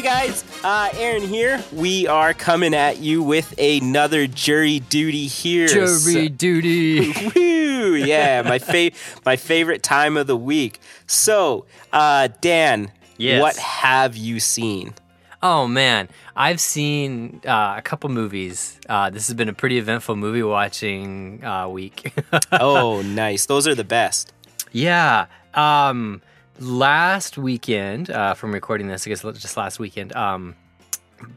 Hey guys, uh, Aaron here. We are coming at you with another jury duty here. Jury duty. Woo! Yeah, my fa- my favorite time of the week. So, uh, Dan, Yes. what have you seen? Oh man, I've seen uh, a couple movies. Uh, this has been a pretty eventful movie watching uh, week. Oh, nice. Those are the best. yeah. Um, last weekend, uh, from recording this, I guess just last weekend. Um,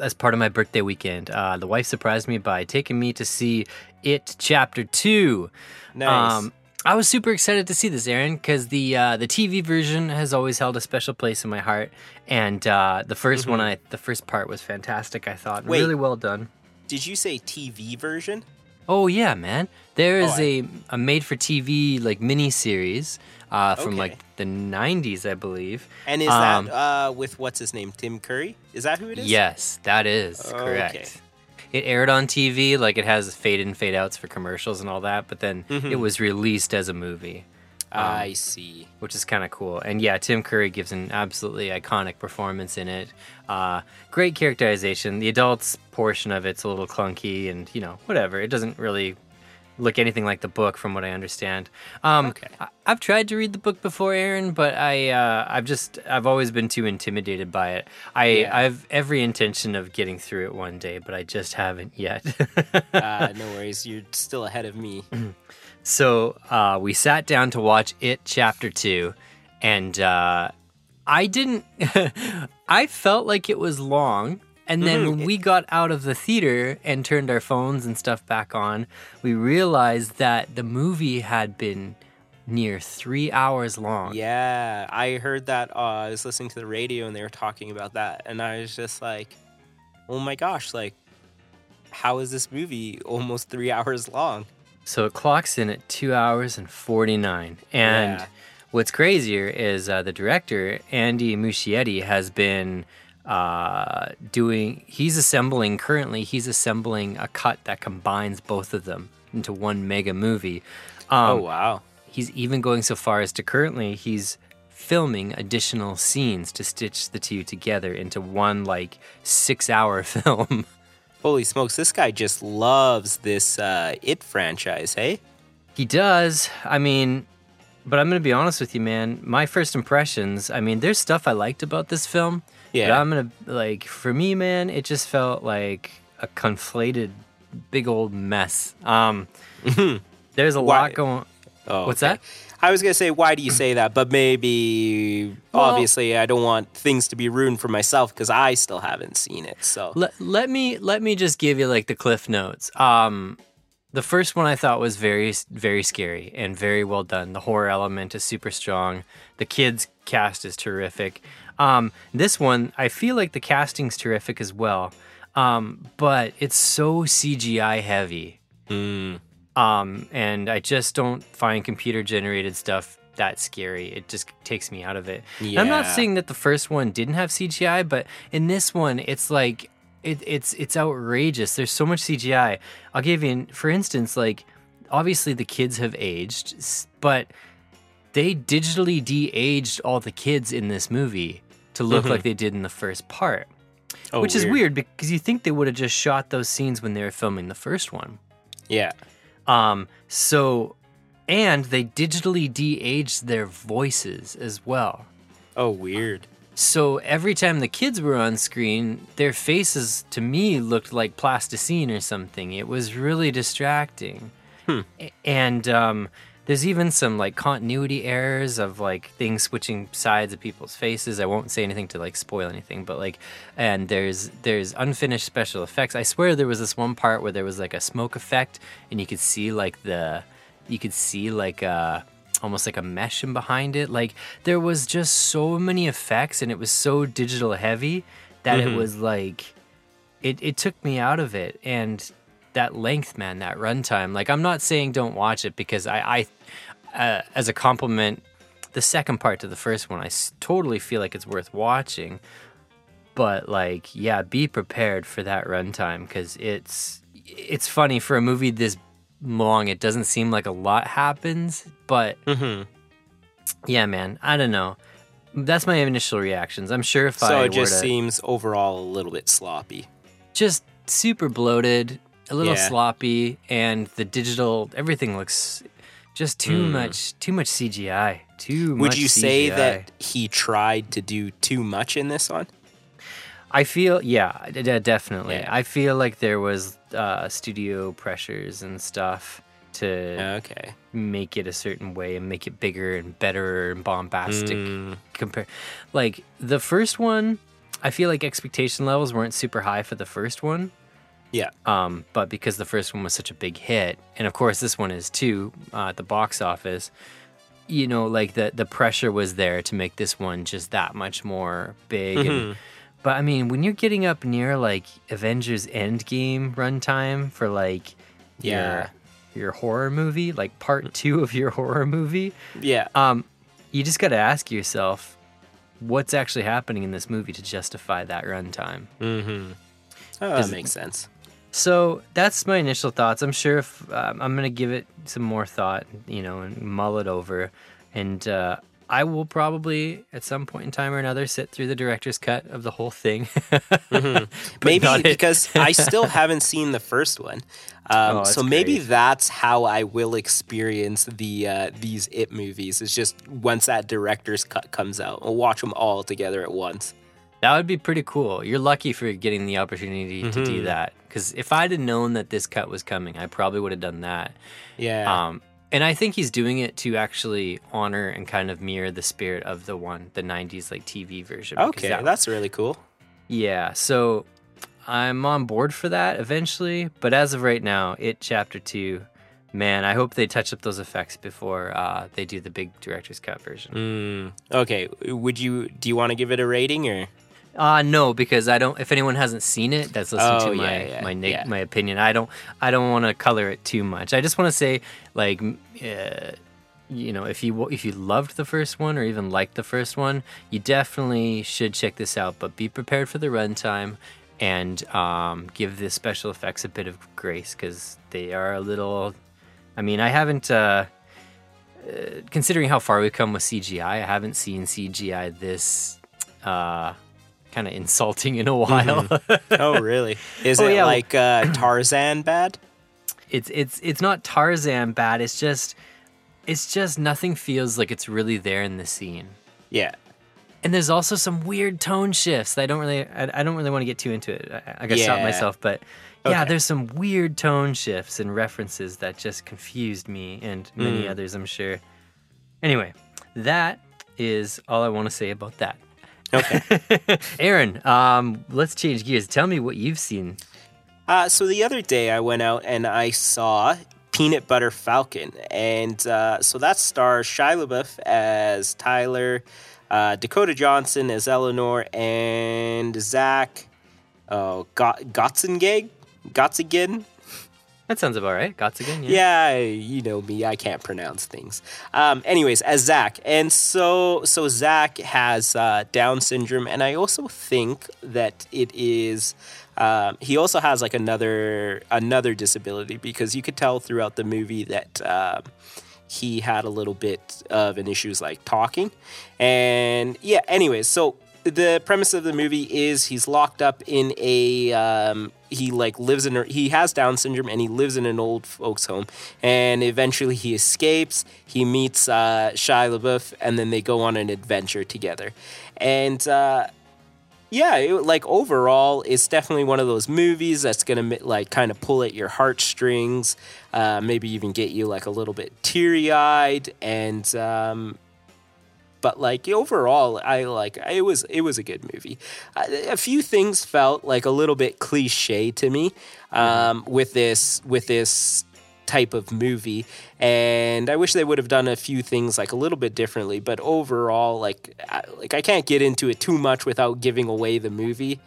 as part of my birthday weekend, uh, the wife surprised me by taking me to see It Chapter Two. Nice. Um, I was super excited to see this, Aaron, because the uh, the TV version has always held a special place in my heart, and uh, the 1st one, I the first part was fantastic. I thought Mm-hmm. Wait. really well done. Did you say TV version? Oh yeah, man! There is Oh, I- a a made for TV like mini series uh, from Okay. like the '90s, I believe. And is Um, that uh, with what's his name, Tim Curry? Is that who it is? Yes, that is Okay. correct. It aired on TV, like it has fade in, fade outs for commercials and all that, but then Mm-hmm. it was released as a movie. I see. which is kind of cool. And yeah, Tim Curry gives an absolutely iconic performance in it. Uh, great characterization. The adults portion of it's a little clunky, and you know, whatever. It doesn't really look anything like the book, from what I understand. Um, Okay. I- I've tried to read the book before, Aaron, but I, uh, I've just, I've always been too intimidated by it. I, Yeah. I've every intention of getting through it one day, but I just haven't yet. Uh, no worries. You're still ahead of me. So uh, we sat down to watch it chapter two, and uh, I didn't. I felt like it was long, and then when we got out of the theater and turned our phones and stuff back on, we realized that the movie had been near three hours long. Yeah, I heard that. Uh, I was listening to the radio and they were talking about that, and I was just like, "Oh my gosh! Like, how is this movie almost three hours long?" So it clocks in at two hours and 49. And Yeah. what's crazier is uh, the director, Andy Muschietti, has been uh, doing, he's assembling, currently, he's assembling a cut that combines both of them into one mega movie. Um, oh wow! He's even going so far as to currently, he's filming additional scenes to stitch the two together into one, like, six hour film. Holy smokes! This guy just loves this uh, It franchise. Hey, He does. I mean, but I'm going to be honest with you, man. My first impressions, I mean, there's stuff I liked about this film. But Yeah. I'm going to, like, for me, man, it just felt like a conflated big old mess. Um, there's a Why- lot going oh, What's okay. that? I was gonna say, why do you say that? But maybe, Well- obviously, I don't want things to be ruined for myself because I still haven't seen it. So Let, let me let me just give you like the cliff notes. Um, the first one I thought was very very scary and very well done. The horror element is super strong. The kids cast is terrific. Um, this one I feel like the casting's terrific as well. Um, but it's so CGI heavy. Um, and I just don't find computer generated stuff that scary. It just takes me out of it. And I'm not saying that the first one didn't have CGI, but in this one, it's like it, it's it's outrageous. There's so much CGI. I'll give you, an, for instance, like obviously the kids have aged, but they digitally de-aged all the kids in this movie to look like they did in the first part, Oh, which is weird because you think they would have just shot those scenes when they were filming the first one. Yeah. Um, so, and they digitally de-aged their voices as well. Oh, weird. So every time the kids were on screen, their faces to me looked like plasticine or something. It was really distracting. A- And um, there's even some like continuity errors of like things switching sides of people's faces. I won't say anything to like spoil anything, but like, and there's there's unfinished special effects. I swear there was this one part where there was like a smoke effect, and you could see like the, you could see like uh almost like a mesh in behind it. Like there was just so many effects, and it was so digital heavy that it was like it, it took me out of it and that length man that runtime like i'm not saying don't watch it because i i uh, as a compliment the second part to the first one i s- totally feel like it's worth watching but like yeah be prepared for that runtime because it's it's funny for a movie this long it doesn't seem like a lot happens but Mm-hmm. yeah man i don't know that's my initial reactions. I'm sure if So I it just to, seems overall a little bit sloppy. just super bloated, a little Yeah. sloppy, and the digital everything looks just too Mm. much too much CGI. Too much Would you say CGI. that he tried to do too much in this one? I feel yeah, d- definitely. Yeah. I feel like there was uh, studio pressures and stuff to Okay. make it a certain way and make it bigger and better and bombastic Mm, compare like the first one i feel like expectation levels weren't super high for the first one yeah. um, but because the first one was such a big hit and of course this one is too uh, at the box office you know like the the pressure was there to make this one just that much more big Mm-hmm. and but i mean when you're getting up near like avengers endgame runtime for like Yeah. your your horror movie like part two of your horror movie Yeah. um, you just got to ask yourself what's actually happening in this movie to justify that runtime. Mm-hmm. Oh, that Is- makes sense. So that's my initial thoughts. I'm sure if um, I'm gonna give it some more thought, you know, and mull it over, and uh, I will probably at some point in time or another sit through the director's cut of the whole thing. But Maybe because I still haven't seen the first one, um, Oh, so maybe great. that's how I will experience the uh, these it movies. Is just once that director's cut comes out, I'll watch them all together at once. That would be pretty cool. You're lucky for getting the opportunity to Mm-hmm. do that. Because if I'd have known that this cut was coming, I probably would have done that. Yeah. Um, and I think he's doing it to actually honor and kind of mirror the spirit of the one, the '90s like TV version. okay, that- that's really cool. yeah. So I'm on board for that eventually. But as of right now, it chapter two. Man, I hope they touch up those effects before uh, they do the big director's cut version. Mm, okay, would you do you want to give it a rating or? Uh no, because I don't. If anyone hasn't seen it, that's listening Oh, to my yeah, yeah, my neg- yeah. my opinion. I don't. I don't want to color it too much. I just want to say, like, uh, you know, if you if you loved the first one or even liked the first one, you definitely should check this out. But be prepared for the runtime and um, give the special effects a bit of grace because they are a little. I mean, I haven't. Uh, uh, considering how far we've come with CGI, I haven't seen CGI this uh, kind of insulting in a while. Oh, really? Is Oh, it yeah, like uh, Tarzan bad? it's it's it's not Tarzan bad. It's just it's just nothing feels like it's really there in the scene. Yeah. And there's also some weird tone shifts. that I don't really I, I don't really want to get too into it. I, I gotta stop myself, but yeah, there's some weird tone shifts and references that just confused me and many Mm. others, I'm sure. Anyway, that is all I want to say about that. Okay. Aaron, um, let's change gears. Tell me what you've seen. Uh, so the other day I went out and I saw Peanut Butter Falcon, and uh, so that stars Shia LaBeouf as Tyler, uh, Dakota Johnson as Eleanor, and Zach oh, Got- Gotzengeg? Gotzigen? That sounds about right. Gots again, yeah. Yeah, you know me. I can't pronounce things. Um, anyways, as Zach, and so so Zach has uh, Down syndrome, and I also think that it is. Um, he also has like another another disability because you could tell throughout the movie that um, he had a little bit of an issues like talking, and yeah. Anyways, so the premise of the movie is he's locked up in a um, he like lives in a, he has down syndrome and he lives in an old folks home. And eventually he escapes he meets uh, Shia LaBeouf and then they go on an adventure together. And uh, yeah it, like overall it's definitely one of those movies that's gonna like kind of pull at your heartstrings uh, maybe even get you like a little bit teary-eyed and um, but like overall i like it was it was a good movie. Uh, a few things felt like a little bit cliche to me um, with this with this type of movie and i wish they would have done a few things like a little bit differently but overall like I, like i can't get into it too much without giving away the movie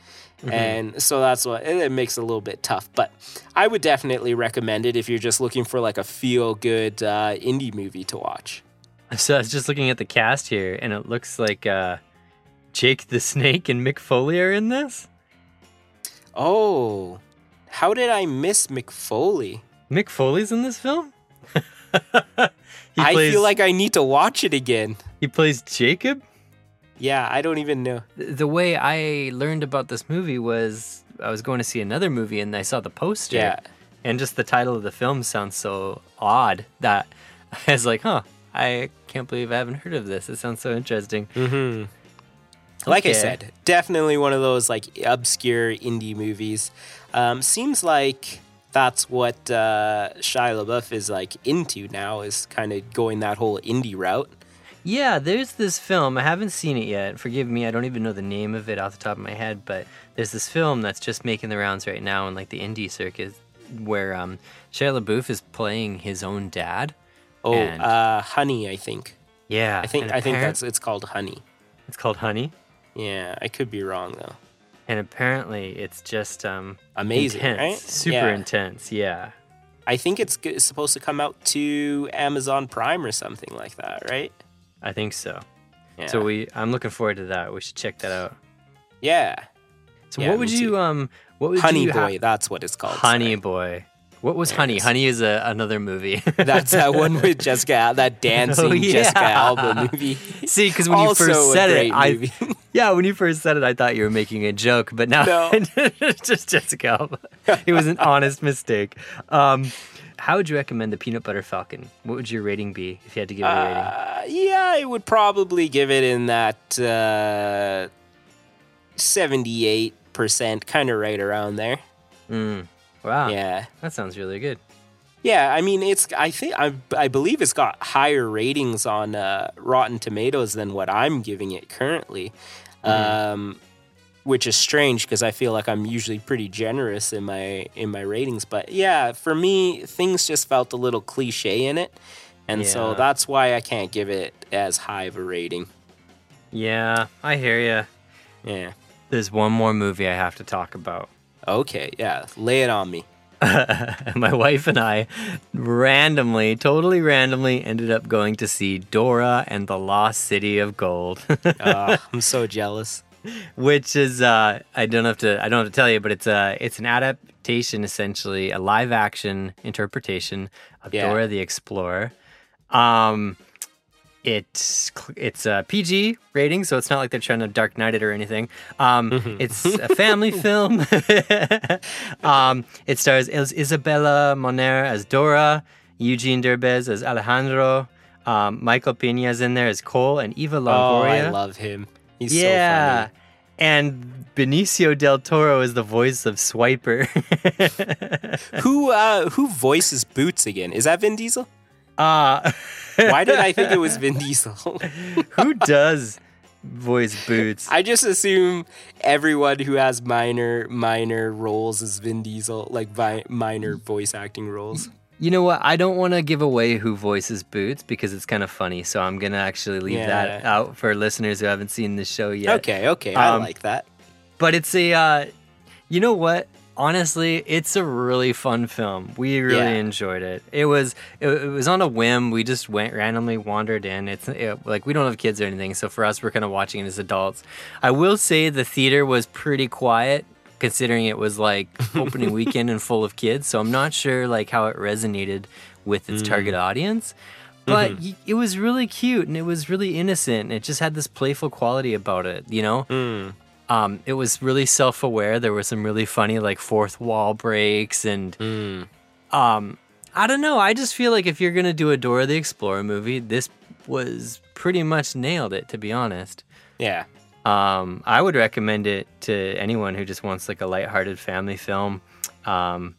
and so that's what it, it makes it a little bit tough but i would definitely recommend it if you're just looking for like a feel good uh, indie movie to watch So I was just looking at the cast here, and it looks like uh, Jake the Snake and Mick Foley are in this. Oh, how did I miss Mick Foley? Mick Foley's in this film. he I plays, feel like I need to watch it again. he plays Jacob. Yeah, I don't even know. The way I learned about this movie was I was going to see another movie and I saw the poster. Yeah. And just the title of the film sounds so odd that I was like, huh, I can't believe I haven't heard of this. It sounds so interesting. Mm-hmm. Like I said, definitely one of those like obscure indie movies. Um, seems like that's what uh, Shia LaBeouf is like into now, is kind of going that whole indie route. Yeah, there's this film. I haven't seen it yet. Forgive me, I don't even know the name of it off the top of my head, but there's this film that's just making the rounds right now in like the indie circuit where um, Shia LaBeouf is playing his own dad. Oh, And- uh, Honey, I think. Yeah, I think I think that's it's called Honey. it's called Honey, Yeah, I could be wrong though. and apparently it's just um, Amazing, intense, right? super Yeah. intense. Yeah, I think it's g- supposed to come out to Amazon Prime or something like that, right? I think so. Yeah. So we, I'm looking forward to that. We should check that out. yeah, So Yeah, what would you too. um, what would Honey you ha- Boy, that's what it's called. Honey sorry. Boy. What was Honey? Honey is a, another movie. That's that one with Jessica, Al- that dancing Oh, yeah. Jessica Alba movie. See, because when you first said it, I yeah, when you first said it, I thought you were making a joke, but now No. it's just Jessica Alba. It was an honest mistake. Um, how would you recommend the Peanut Butter Falcon? What would your rating be if you had to give it a rating? Uh, yeah, I would probably give it in that uh, seventy-eight percent, kind of right around there. Mm. Wow, Yeah, that sounds really good. yeah. I mean, it's. I think I, I believe it's got higher ratings on uh, Rotten Tomatoes than what I'm giving it currently. Um, which is strange because I feel like I'm usually pretty generous in my in my ratings. But yeah, for me, things just felt a little cliche in it, and so that's why I can't give it as high of a rating. Yeah, I hear you. Yeah. There's one more movie I have to talk about. Okay. Yeah. Lay it on me. my wife and I randomly, totally randomly, ended up going to see Dora and the Lost City of Gold, Uh, I'm so jealous. which is uh, I don't have to I don't have to tell you, but it's a it's an adaptation, essentially a live action interpretation of Yeah. Dora the Explorer. Um, it's it's a PG rating, so it's not like they're trying to Dark Knight it or anything. Um, it's a family film. um, it stars Is- Isabella Moner as Dora, Eugene Derbez as Alejandro, um, Michael Pena's in there as Cole, and Eva Longoria. Oh, I love him. He's yeah. so And Benicio del Toro is the voice of Swiper. Who uh who voices Boots again? Is that Vin Diesel? Uh, Why did I think it was Vin Diesel? who does voice Boots? I just assume everyone who has minor minor roles is Vin Diesel, like vi- minor voice acting roles. You know what? I don't want to give away who voices Boots because it's kind of funny. So I'm going to actually leave that out for listeners who haven't seen the show yet. Okay, okay, I Um, like that. But it's a, uh, you know what? Honestly, it's a really fun film. We really Yeah. enjoyed it. It was it, it was on a whim. We just went randomly wandered in. It's it, like we don't have kids or anything, so for us, we're kind of watching it as adults. I will say the theater was pretty quiet considering it was like opening weekend and full of kids. So I'm not sure like how it resonated with its target audience. But y it was really cute and it was really innocent. And it just had this playful quality about it, you know? Mm. Um, it was really self-aware. There were some really funny like fourth wall breaks and Mm. um, I don't know. I just feel like if you're gonna do a Dora the Explorer movie, this was pretty much nailed it. To be honest, Yeah. um, I would recommend it to anyone who just wants like a lighthearted family film. Um,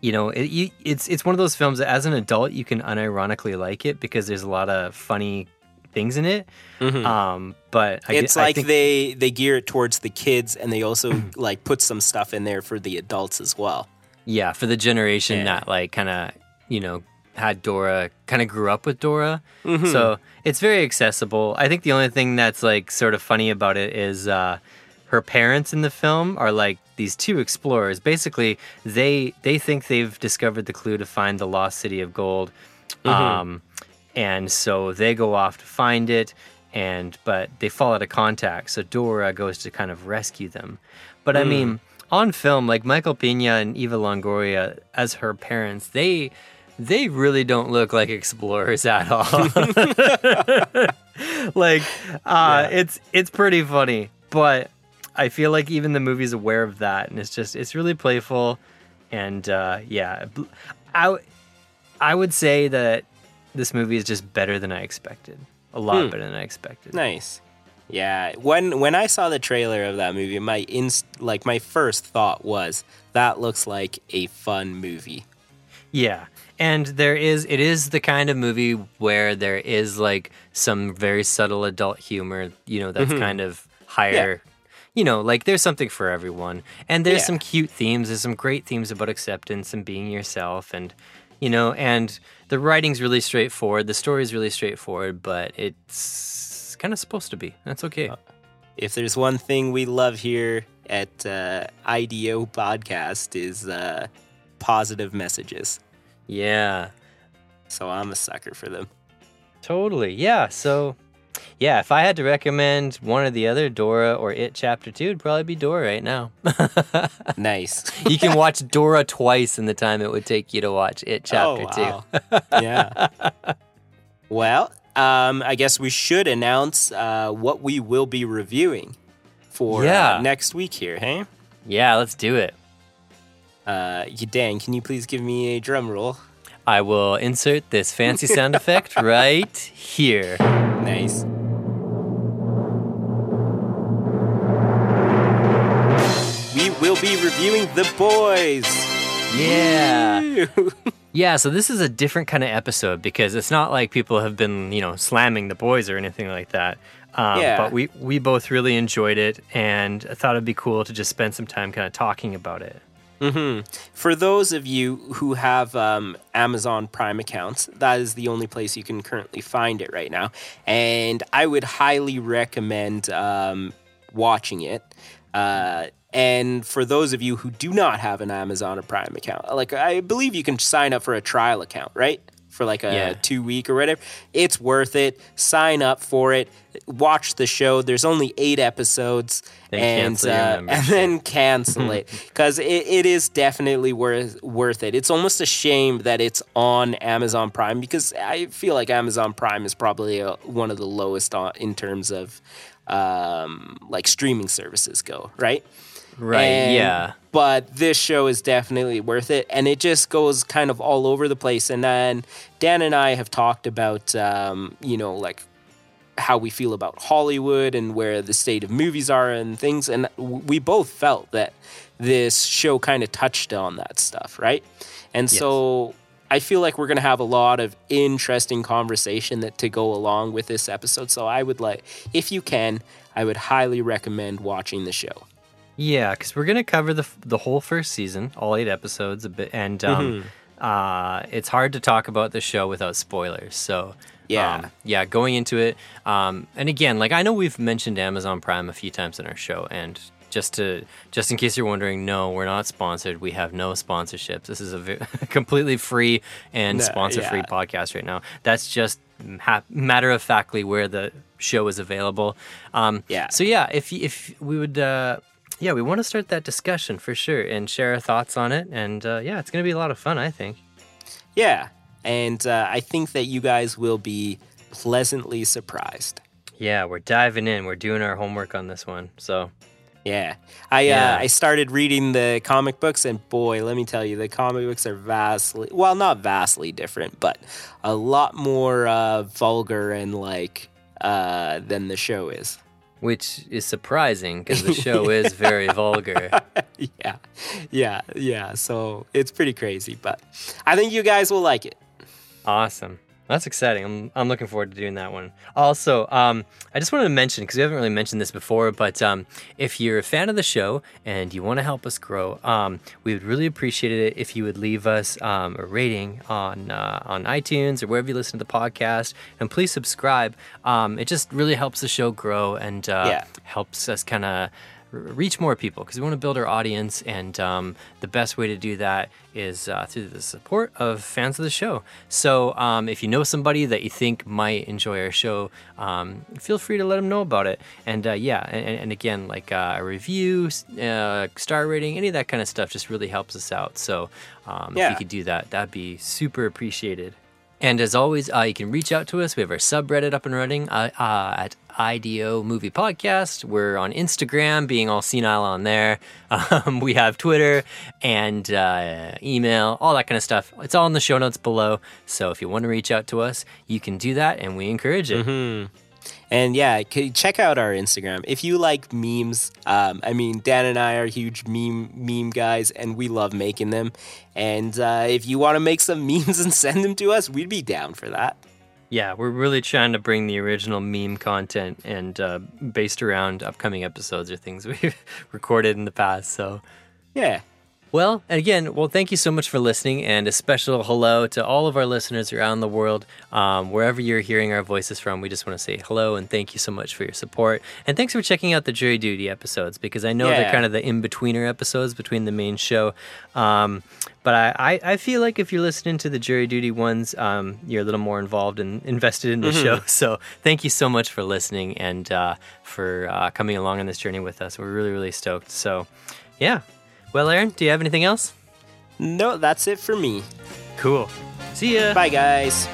you know, it, you, it's it's one of those films that as an adult you can unironically like it because there's a lot of funny things in it. Mhm. Um, but I, it's like think, they they gear it towards the kids and they also like put some stuff in there for the adults as well. Yeah, for the generation Yeah. that like kind of, you know, had Dora, kind of grew up with Dora. Mm-hmm. So it's very accessible. I think the only thing that's like sort of funny about it is uh, her parents in the film are like these two explorers. Basically, they they think they've discovered the clue to find the lost city of gold, Mm-hmm. um, and so they go off to find it. And but they fall out of contact, so Dora goes to kind of rescue them. But I Mm. mean, on film, like Michael Pena and Eva Longoria as her parents, they they really don't look like explorers at all. like uh it's it's pretty funny but i feel like even the movie's aware of that and it's just it's really playful and uh yeah i i would say that this movie is just better than i expected a lot Hmm. better than i expected Nice. Yeah, when when I saw the trailer of that movie, my inst like my first thought was that looks like a fun movie. Yeah. And there is it is the kind of movie where there is like some very subtle adult humor, you know, that's kind of higher you know, like there's something for everyone. And there's Yeah. some cute themes, there's some great themes about acceptance and being yourself and you know, and the writing's really straightforward, the story's really straightforward, but it's kind of supposed to be. That's okay. If there's one thing we love here at uh, IDO podcast is uh, positive messages. Yeah. So I'm a sucker for them. Totally. Yeah. So, yeah, if I had to recommend one or the other, Dora or It Chapter 2, it'd probably be Dora right now. Nice. you can watch Dora twice in the time it would take you to watch It Chapter oh, wow. yeah. Well, um, I guess we should announce uh, what we will be reviewing for Yeah. uh, next week here, hey? Yeah, let's do it. Uh, Dan, can you please give me a drum roll? I will insert this fancy sound effect right here. Nice. We will be reviewing The Boys. Yeah. Yeah, so this is a different kind of episode because it's not like people have been, you know, slamming the boys or anything like that. Um, Yeah. But we, we both really enjoyed it and I thought it'd be cool to just spend some time kind of talking about it. For those of you who have um, Amazon Prime accounts, that is the only place you can currently find it right now. And I would highly recommend um, watching it. Uh, and for those of you who do not have an Amazon or Prime account, like I believe you can sign up for a trial account, right? For like a Yeah. two week or whatever. It's worth it. Sign up for it. Watch the show. There's only eight episodes. Then and, uh, and then cancel it because it, it is definitely worth worth it. It's almost a shame that it's on Amazon Prime because I feel like Amazon Prime is probably uh one of the lowest on, in terms of um, like streaming services go, right? Right. And- yeah. But this show is definitely worth it, and it just goes kind of all over the place. And then Dan and I have talked about, um, you know, like how we feel about Hollywood and where the state of movies are and things. And we both felt that this show kind of touched on that stuff, right? And so I feel like we're going to have a lot of interesting conversation that to go along with this episode. So I would like, if you can, I would highly recommend watching the show. Yeah, because we're gonna cover the the whole first season, all eight episodes, a bit, and um, Mm-hmm. uh, it's hard to talk about the show without spoilers. So Yeah. um, yeah, going into it, um, and again, like I know we've mentioned Amazon Prime a few times in our show, and just to just in case you're wondering, no, we're not sponsored. We have no sponsorships. This is a completely free and No, sponsor free yeah. podcast right now. That's just ha- matter of factly where the show is available. Um, Yeah. So yeah, if if we would, uh, yeah, we want to start that discussion for sure and share our thoughts on it. And uh, yeah, it's gonna be a lot of fun, I think. Yeah. And uh, I think that you guys will be pleasantly surprised. Yeah, we're diving in. We're doing our homework on this one. So Yeah. I Yeah. Uh, I started reading the comic books and boy, let me tell you, the comic books are vastly well, not vastly different, but a lot more uh, vulgar and like uh, than the show is. Which is surprising because the show is very vulgar. yeah. Yeah. Yeah. So it's pretty crazy, but I think you guys will like it. Awesome. That's exciting. I'm, I'm looking forward to doing that one. Also, um, I just wanted to mention because we haven't really mentioned this before, but um, if you're a fan of the show and you want to help us grow, um, we would really appreciate it if you would leave us um, a rating on uh, on iTunes or wherever you listen to the podcast, and please subscribe. Um, it just really helps the show grow and uh, Yeah. helps us kind of reach more people because we want to build our audience and um, the best way to do that is uh, through the support of fans of the show. So um, if you know somebody that you think might enjoy our show um, feel free to let them know about it. And uh, yeah and, and again like uh, a review uh, star rating any of that kind of stuff just really helps us out. So um, if you could do that that'd be super appreciated And as always, uh, you can reach out to us. We have our subreddit up and running uh, uh, at IDO Movie Podcast. We're on Instagram, being all senile on there. Um, we have Twitter and uh, email, all that kind of stuff. It's all in the show notes below. So if you want to reach out to us, you can do that, and we encourage it. Mm-hmm. And yeah, check out our Instagram if you like memes. Um, I mean, Dan and I are huge meme meme guys, and we love making them. And uh, if you want to make some memes and send them to us, we'd be down for that. Yeah, we're really trying to bring the original meme content and uh, based around upcoming episodes or things we've recorded in the past. So, yeah, well, and again, well, thank you so much for listening, and a special hello to all of our listeners around the world. Um, wherever you're hearing our voices from, we just want to say hello and thank you so much for your support. And thanks for checking out the Jury Duty episodes because I know yeah. they're kind of the in betweener episodes between the main show. Um, but I, I, I, feel like if you're listening to the Jury Duty ones, um, you're a little more involved and invested in the mm-hmm. show. So thank you so much for listening and uh, for uh, coming along on this journey with us. We're really, really stoked. So, yeah, well, Aaron, do you have anything else? No, that's it for me. Cool. See ya. Bye, guys.